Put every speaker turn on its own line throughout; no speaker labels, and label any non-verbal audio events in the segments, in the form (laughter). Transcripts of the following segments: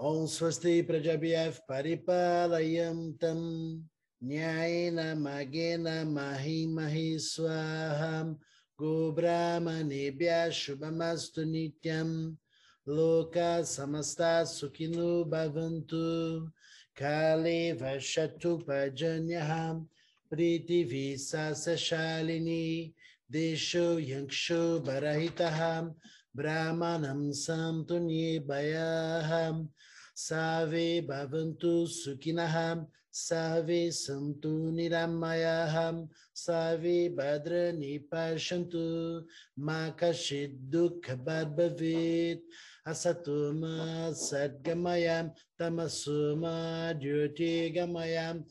Om Swasti Prajabhyaf Paripalayam Nyayena Magena Mahi Mahi Swaham Gobrahmanebhya Shubhamastu Nityam Loka Samasta Sukhinu Bhavantu Kale Vashatu Pajanyaham Priti Visasa Shalini Desho Yanksho Barahitaham Brahmanam Santo Nibayaham, Save Bhavantu Sukinaham, Save Santu Niramayaham, Save Badra Nipashantu, Makashid Dukhabarbavit, Asatuma Sadgamayam, Tamasuma Dhyoti Gamayam,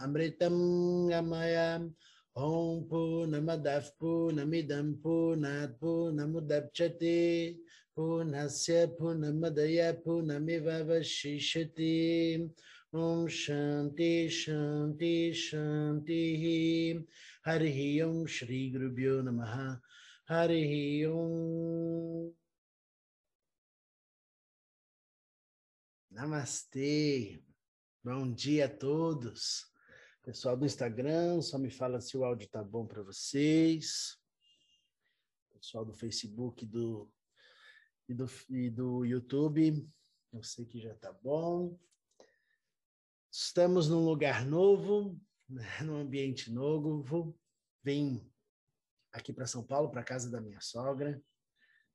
Amritam Gamayam, Purnamidam Purnat Purnamudapchati Purnasya Purnamadaya Purnamiva Vashishati Om Shanti Shanti Shanti Hari Om Shri Gurubhyo Namaha Hari Om Namastê. Bom dia a todos. Pessoal do Instagram, só me fala se o áudio tá bom para vocês. Pessoal do Facebook do, e, do, e do YouTube, eu sei que já tá bom. Estamos num lugar novo, né, (laughs) num ambiente novo. Vim aqui para São Paulo, para casa da minha sogra.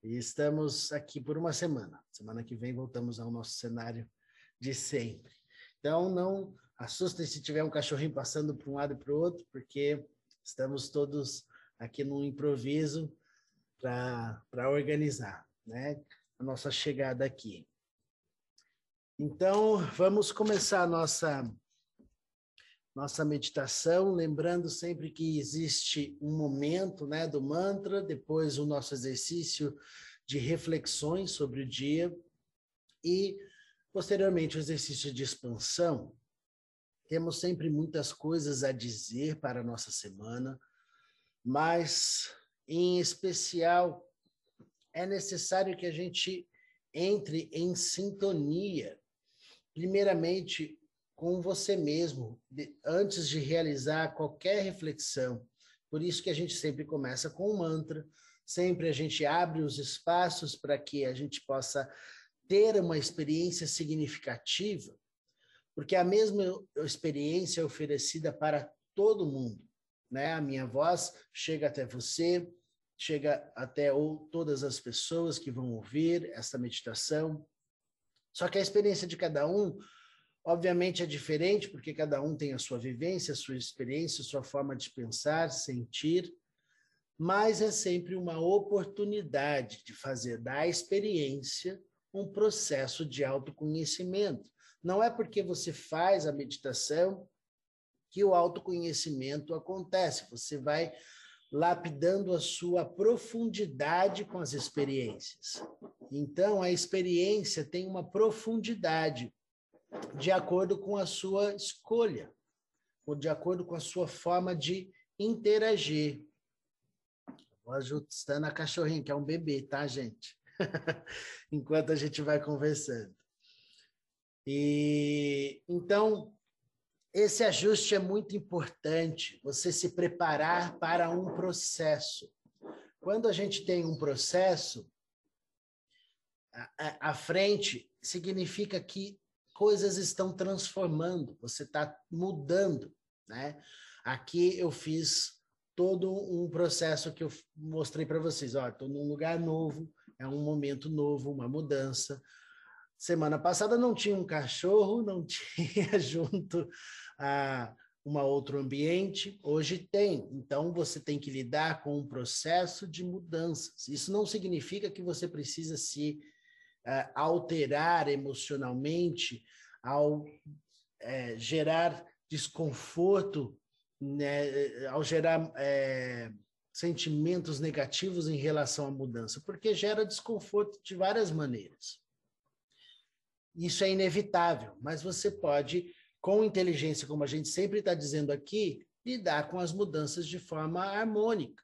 E estamos aqui por uma semana. Semana que vem voltamos ao nosso cenário de sempre. Então, não assustem se tiver um cachorrinho passando para um lado e para o outro, porque estamos todos aqui num improviso para organizar né, a nossa chegada aqui. Então, vamos começar a nossa, nossa meditação, lembrando sempre que existe um momento né, do mantra, depois o nosso exercício de reflexões sobre o dia e, posteriormente, o exercício de expansão. Temos sempre muitas coisas a dizer para a nossa semana, mas, em especial, é necessário que a gente entre em sintonia, primeiramente com você mesmo, antes de realizar qualquer reflexão. Por isso que a gente sempre começa com um mantra, sempre a gente abre os espaços para que a gente possa ter uma experiência significativa, porque a mesma experiência é oferecida para todo mundo, né? A minha voz chega até você, chega até ou todas as pessoas que vão ouvir essa meditação. Só que a experiência de cada um, obviamente, é diferente, porque cada um tem a sua vivência, a sua experiência, a sua forma de pensar, sentir, mas é sempre uma oportunidade de fazer da experiência um processo de autoconhecimento. Não é porque você faz a meditação que o autoconhecimento acontece. Você vai lapidando a sua profundidade com as experiências. Então, a experiência tem uma profundidade de acordo com a sua escolha, ou de acordo com a sua forma de interagir. Vou ajustando a cachorrinha, que é um bebê, tá, gente? (laughs) Enquanto a gente vai conversando. E então, esse ajuste é muito importante, você se preparar para um processo. Quando a gente tem um processo, à frente significa que coisas estão transformando, você está mudando, né? Aqui eu fiz todo um processo que eu mostrei para vocês. Estou num lugar novo, é um momento novo, uma mudança. Semana passada não tinha um cachorro, não (laughs) tinha junto a uma outro ambiente, hoje tem. Então você tem que lidar com um processo de mudanças. Isso não significa que você precisa se uh, alterar emocionalmente ao uh, gerar desconforto, né, ao gerar uh, sentimentos negativos em relação à mudança, porque gera desconforto de várias maneiras. Isso é inevitável, mas você pode, com inteligência, como a gente sempre está dizendo aqui, lidar com as mudanças de forma harmônica,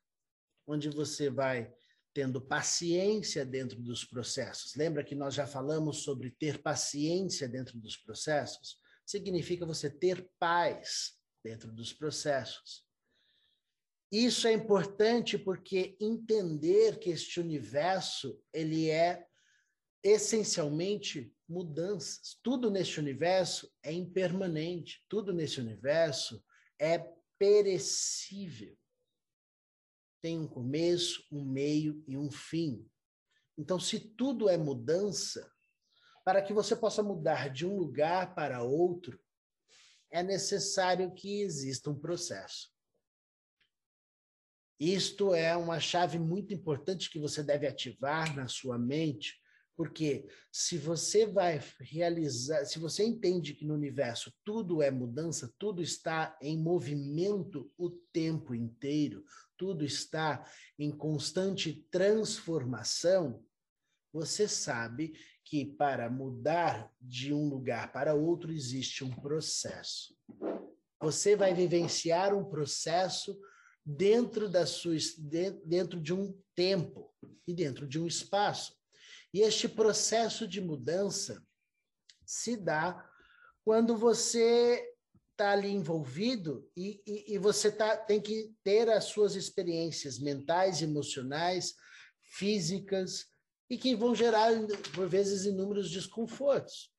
onde você vai tendo paciência dentro dos processos. Lembra que nós já falamos sobre ter paciência dentro dos processos? Significa você ter paz dentro dos processos. Isso é importante porque entender que este universo ele é essencialmente mudanças. Tudo neste universo é impermanente, tudo nesse universo é perecível. Tem um começo, um meio e um fim. Então, se tudo é mudança, para que você possa mudar de um lugar para outro, é necessário que exista um processo. Isto é uma chave muito importante que você deve ativar na sua mente, porque se você vai realizar, se você entende que no universo tudo é mudança, tudo está em movimento o tempo inteiro, tudo está em constante transformação, você sabe que para mudar de um lugar para outro existe um processo. Você vai vivenciar um processo dentro da sua dentro de um tempo e dentro de um espaço. E este processo de mudança se dá quando você está ali envolvido e, e, e, você tá, tem que ter as suas experiências mentais, emocionais, físicas, e que vão gerar, por vezes, inúmeros desconfortos.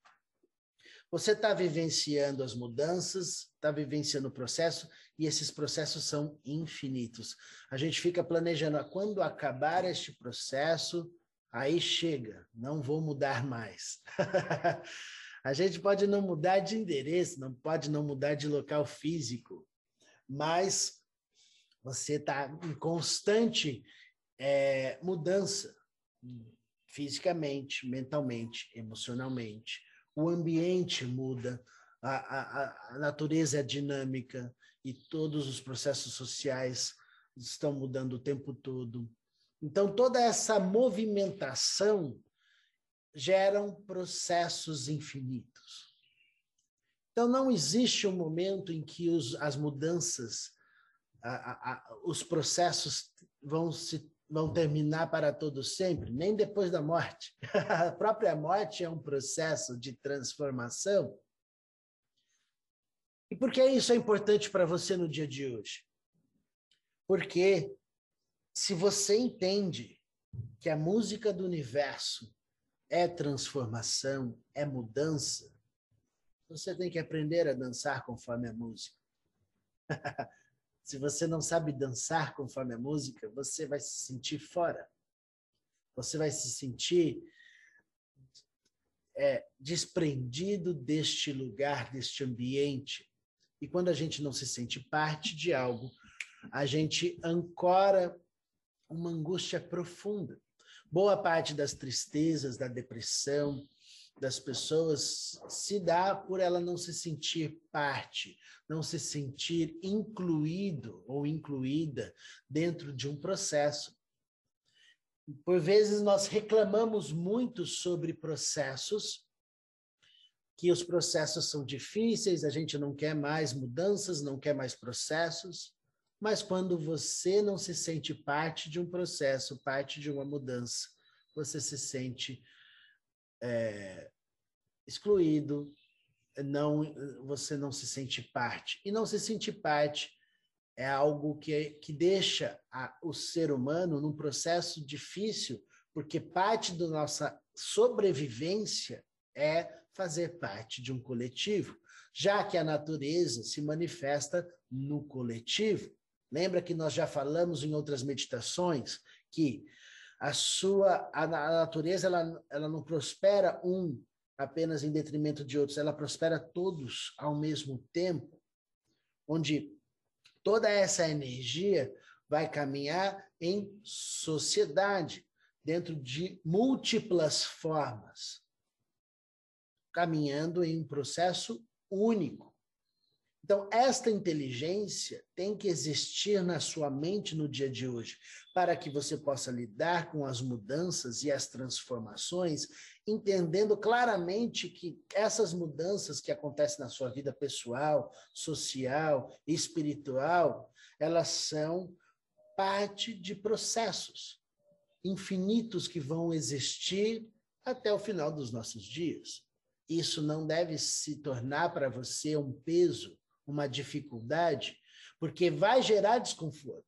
Você está vivenciando as mudanças, está vivenciando o processo, e esses processos são infinitos. A gente fica planejando, quando acabar este processo, aí chega, não vou mudar mais. (laughs) a gente pode não mudar de endereço, não pode não mudar de local físico, mas você está em constante é, mudança fisicamente, mentalmente, emocionalmente. O ambiente muda, a, a, a natureza é dinâmica, e todos os processos sociais estão mudando o tempo todo. Então, toda essa movimentação geram processos infinitos. Então, não existe um momento em que os, as mudanças, a, a, os processos vão se vão terminar para todo sempre, nem depois da morte. (laughs) a própria morte é um processo de transformação e por que isso é importante para você no dia de hoje? Porque se você entende que a música do universo é transformação, é mudança, você tem que aprender a dançar conforme a música. (laughs) se você não sabe dançar conforme a música, você vai se sentir fora. Você vai se sentir é, desprendido deste lugar, deste ambiente, e quando a gente não se sente parte de algo, a gente ancora uma angústia profunda. Boa parte das tristezas, da depressão, das pessoas se dá por ela não se sentir parte, não se sentir incluído ou incluída dentro de um processo. Por vezes nós reclamamos muito sobre processos que os processos são difíceis, a gente não quer mais mudanças, não quer mais processos, mas quando você não se sente parte de um processo, parte de uma mudança, você se sente é, excluído, não, você não se sente parte. E não se sentir parte é algo que, que deixa a, o ser humano num processo difícil, porque parte da nossa sobrevivência é fazer parte de um coletivo, já que a natureza se manifesta no coletivo. Lembra que nós já falamos em outras meditações que a sua a, natureza ela, ela não prospera um apenas em detrimento de outros, ela prospera todos ao mesmo tempo, onde toda essa energia vai caminhar em sociedade, dentro de múltiplas formas caminhando em um processo único. Então, esta inteligência tem que existir na sua mente no dia de hoje, para que você possa lidar com as mudanças e as transformações, entendendo claramente que essas mudanças que acontecem na sua vida pessoal, social, espiritual, elas são parte de processos. infinitos que vão existir até o final dos nossos dias. Isso não deve se tornar para você um peso, uma dificuldade, porque vai gerar desconforto.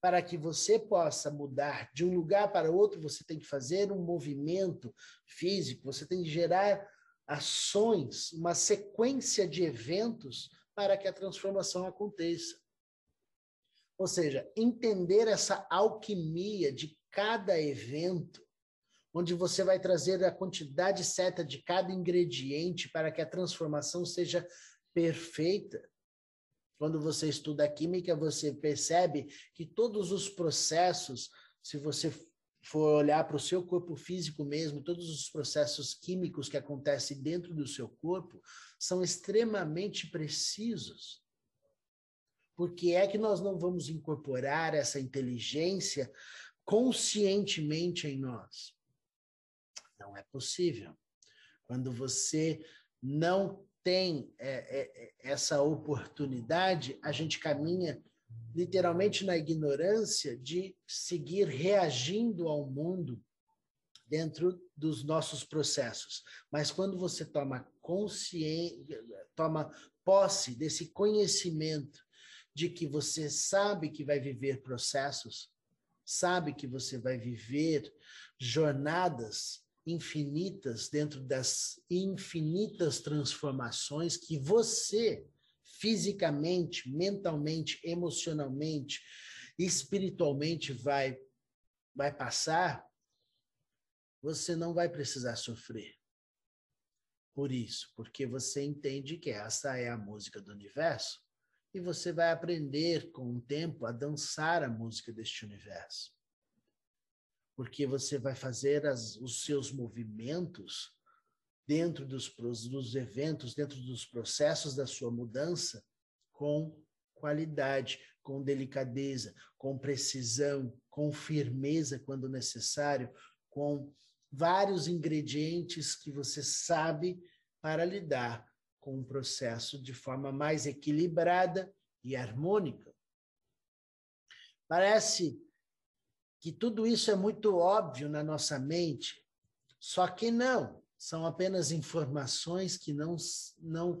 Para que você possa mudar de um lugar para outro, você tem que fazer um movimento físico, você tem que gerar ações, uma sequência de eventos para que a transformação aconteça. Ou seja, entender essa alquimia de cada evento, onde você vai trazer a quantidade certa de cada ingrediente para que a transformação seja perfeita. Quando você estuda química, você percebe que todos os processos, se você for olhar para o seu corpo físico mesmo, todos os processos químicos que acontecem dentro do seu corpo são extremamente precisos. Por que é que nós não vamos incorporar essa inteligência conscientemente em nós? Não é possível. Quando você não tem é, é, é, essa oportunidade, a gente caminha literalmente na ignorância de seguir reagindo ao mundo dentro dos nossos processos. Mas quando você toma consciência, toma posse desse conhecimento de que você sabe que vai viver processos, sabe que você vai viver jornadas infinitas dentro das infinitas transformações que você fisicamente, mentalmente, emocionalmente, espiritualmente vai vai passar, você não vai precisar sofrer. Por isso, porque você entende que essa é a música do universo e você vai aprender com o tempo a dançar a música deste universo. Porque você vai fazer as, os seus movimentos dentro dos, dos eventos, dentro dos processos da sua mudança, com qualidade, com delicadeza, com precisão, com firmeza quando necessário, com vários ingredientes que você sabe para lidar com o processo de forma mais equilibrada e harmônica. Parece que tudo isso é muito óbvio na nossa mente, só que não, são apenas informações que não, não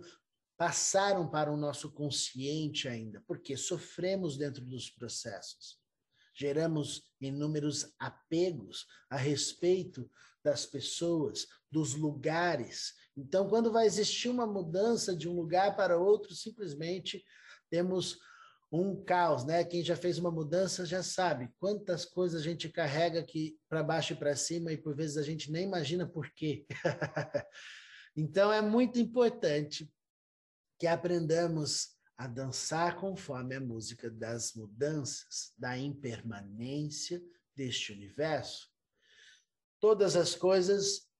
passaram para o nosso consciente ainda, porque sofremos dentro dos processos. Geramos inúmeros apegos a respeito das pessoas, dos lugares. Então, quando vai existir uma mudança de um lugar para outro, simplesmente temos um caos, né? Quem já fez uma mudança já sabe quantas coisas a gente carrega aqui para baixo e para cima e por vezes a gente nem imagina por quê. (laughs) então é muito importante que aprendamos a dançar conforme a música das mudanças, da impermanência deste universo todas as coisas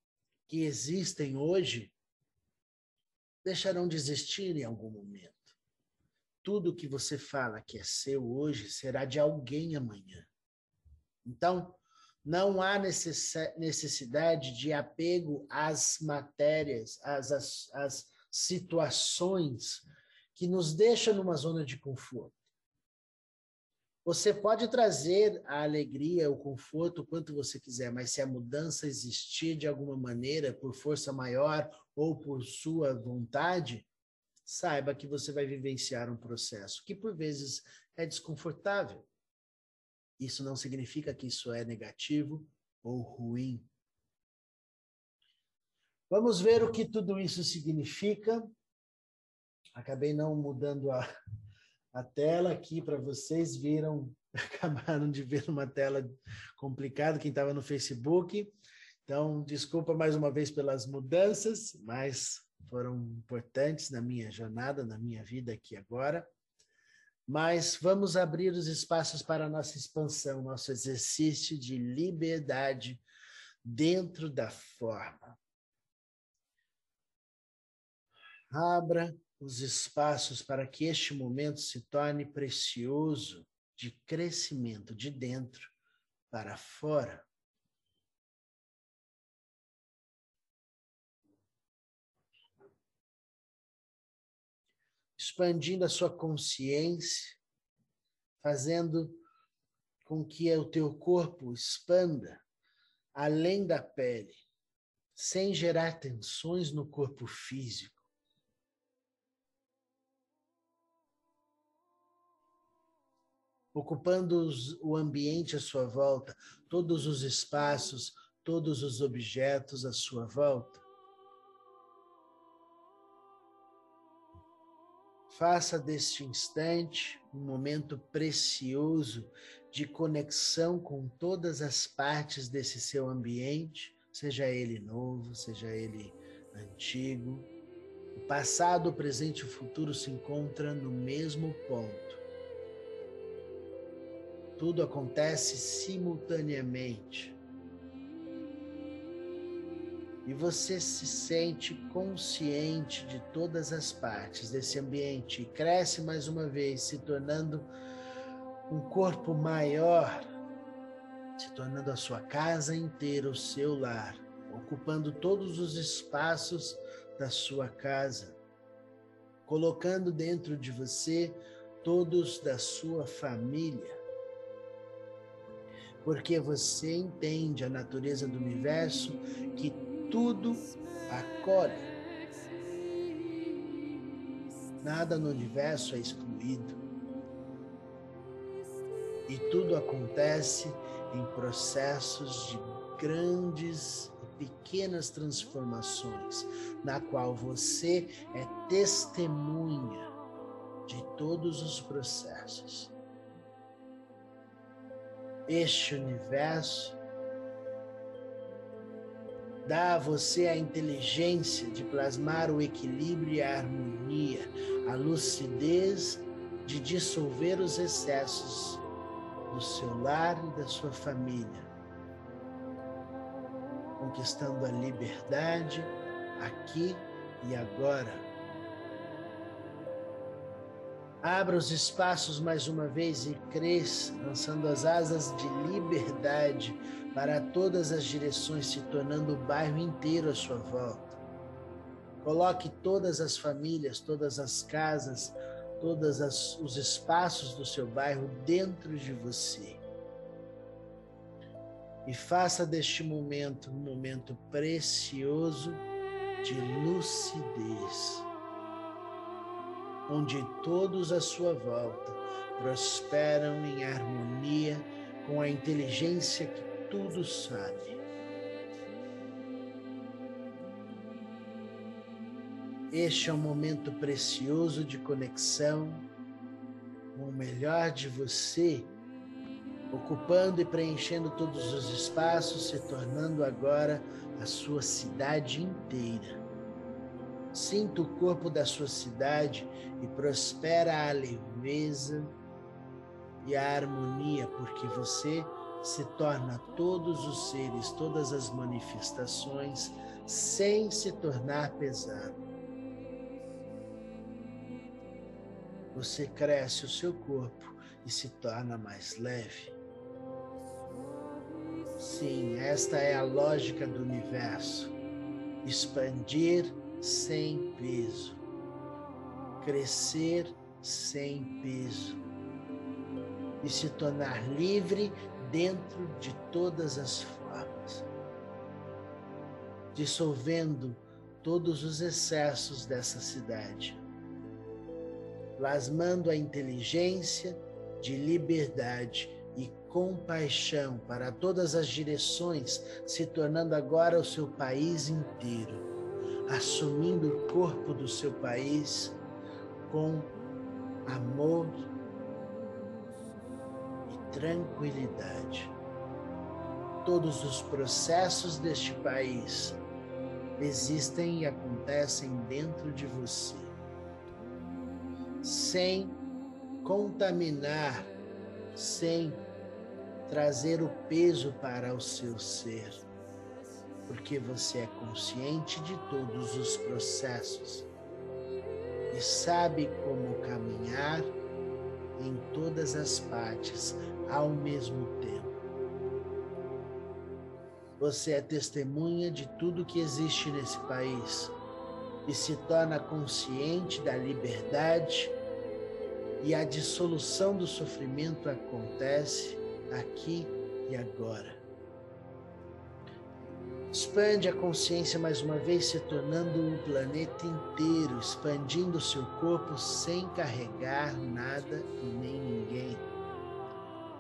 que existem hoje deixarão de existir em algum momento. Tudo que você fala que é seu hoje será de alguém amanhã. Então, não há necessidade de apego às matérias, às, às, às situações que nos deixam numa zona de conforto. Você pode trazer a alegria, o conforto, o quanto você quiser, mas se a mudança existir de alguma maneira, por força maior ou por sua vontade, saiba que você vai vivenciar um processo que por vezes é desconfortável. Isso não significa que isso é negativo ou ruim. Vamos ver o que tudo isso significa. Acabei não mudando a, a tela aqui para vocês viram, (laughs) acabaram de ver uma tela complicada quem estava no Facebook. Então, desculpa mais uma vez pelas mudanças, mas foram importantes na minha jornada, na minha vida aqui agora. Mas vamos abrir os espaços para a nossa expansão, nosso exercício de liberdade dentro da forma. Abra os espaços para que este momento se torne precioso de crescimento de dentro para fora. Expandindo a sua consciência, fazendo com que o teu corpo expanda além da pele, sem gerar tensões no corpo físico. Ocupando o ambiente à sua volta, todos os espaços, todos os objetos à sua volta. Faça deste instante um momento precioso de conexão com todas as partes desse seu ambiente, seja ele novo, seja ele antigo. O passado, o presente e o futuro se encontram no mesmo ponto. Tudo acontece simultaneamente e você se sente consciente de todas as partes desse ambiente e cresce mais uma vez, se tornando um corpo maior, se tornando a sua casa inteira, o seu lar, ocupando todos os espaços da sua casa, colocando dentro de você todos da sua família. Porque você entende a natureza do universo que tudo acolhe. Nada no universo é excluído. E tudo acontece em processos de grandes e pequenas transformações, na qual você é testemunha de todos os processos. Este universo dá a você a inteligência de plasmar o equilíbrio e a harmonia, a lucidez de dissolver os excessos do seu lar e da sua família, conquistando a liberdade aqui e agora. Abra os espaços mais uma vez e cresça, lançando as asas de liberdade para todas as direções, se tornando o bairro inteiro à sua volta. Coloque todas as famílias, todas as casas, todos os espaços do seu bairro dentro de você. E faça deste momento um momento precioso de lucidez, onde todos à sua volta prosperam em harmonia com a inteligência que tudo sabe. Este é um momento precioso de conexão com o melhor de você, ocupando e preenchendo todos os espaços, se tornando agora a sua cidade inteira. Sinta o corpo da sua cidade e prospera a leveza e a harmonia, porque você se torna todos os seres, todas as manifestações, sem se tornar pesado. Você cresce o seu corpo e se torna mais leve. Sim, esta é a lógica do universo. Expandir sem peso. Crescer sem peso. E se tornar livre dentro de todas as formas, dissolvendo todos os excessos dessa cidade, plasmando a inteligência de liberdade e compaixão para todas as direções, se tornando agora o seu país inteiro, assumindo o corpo do seu país com amor tranquilidade. Todos os processos deste país existem e acontecem dentro de você, sem contaminar, sem trazer o peso para o seu ser, porque você é consciente de todos os processos e sabe como caminhar em todas as partes ao mesmo tempo. Você é testemunha de tudo que existe nesse país e se torna consciente da liberdade e a dissolução do sofrimento acontece aqui e agora. Expande a consciência mais uma vez, se tornando o planeta inteiro, expandindo seu corpo sem carregar nada e nem ninguém.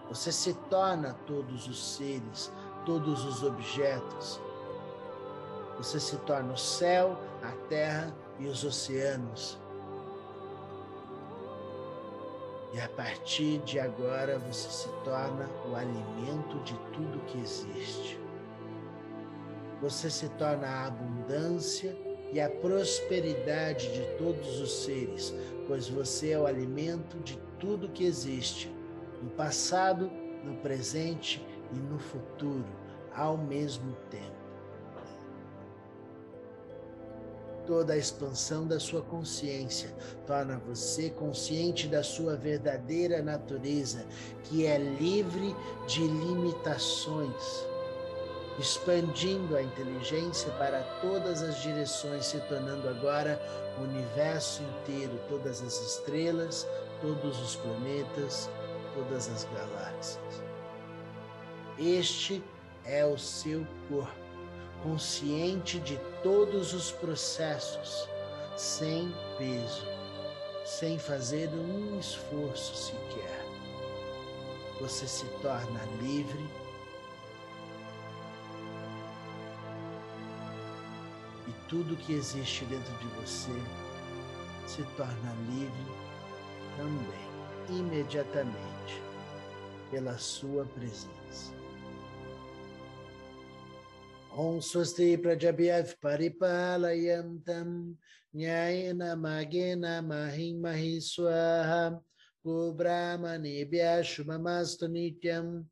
Você se torna todos os seres, todos os objetos. Você se torna o céu, a terra e os oceanos. E a partir de agora você se torna o alimento de tudo que existe. Você se torna a abundância e a prosperidade de todos os seres, pois você é o alimento de tudo que existe, no passado, no presente e no futuro, ao mesmo tempo. Toda a expansão da sua consciência torna você consciente da sua verdadeira natureza, que é livre de limitações, expandindo a inteligência para todas as direções, se tornando agora o universo inteiro, todas as estrelas, todos os planetas, todas as galáxias. Este é o seu corpo consciente de todos os processos, sem peso, sem fazer um esforço sequer. Você se torna livre tudo que existe dentro de você se torna livre também, imediatamente, pela sua presença. Om Swasti Prajabhyav Paripalayantam Nyayena Magena Mahim Mahiswaha Gubramani Shubhamastu Nityam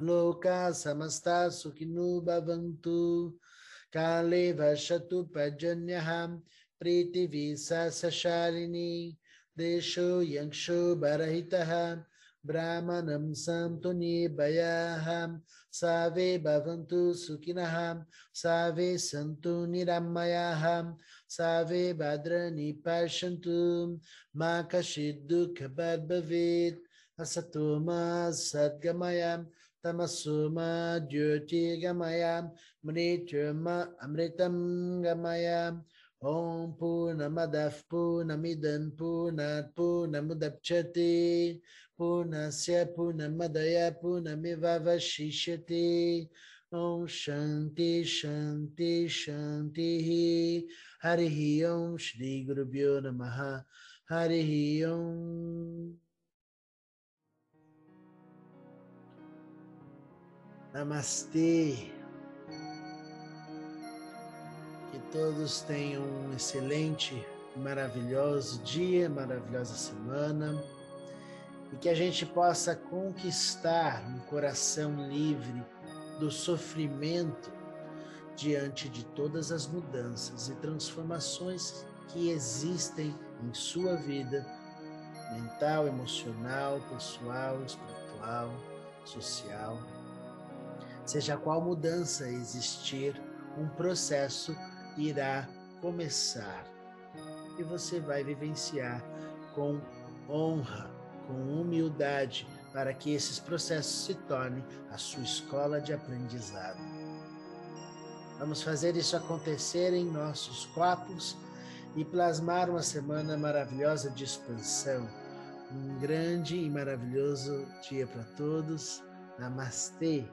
Loka Samasta Sukhinu Bhavantu काले वसतु पर्जन्यः प्रीतिविशासशालिनी देशो यक्षो बरहितः, ब्राह्मणं सन्तु निर्भयाः सर्वे भवन्तु सुखिनः सर्वे सन्तु निरामयाः सर्वे भद्राणि पश्यन्तु, मा कश्चित् दुःखभाग् भवेत् असतो मा tamasuma jyoti gamayam mrituma amritam gamayam Om Purnamadav Purnamidam Purnat Purnamudapchati Purnasya Purnamadaya Purnamivavashishati Om Shanti Shanti Shanti Harihi Om Shri Gurubhyo Namaha Harihi Om Namastê. Que todos tenham um excelente, maravilhoso dia, maravilhosa semana e que a gente possa conquistar um coração livre do sofrimento diante de todas as mudanças e transformações que existem em sua vida mental, emocional, pessoal, espiritual, social. Seja qual mudança existir, um processo irá começar e você vai vivenciar com honra com humildade para que esses processos se tornem a sua escola de aprendizado. Vamos fazer isso acontecer em nossos corpos e plasmar uma semana maravilhosa de expansão. Um grande e maravilhoso dia para todos. Namastê!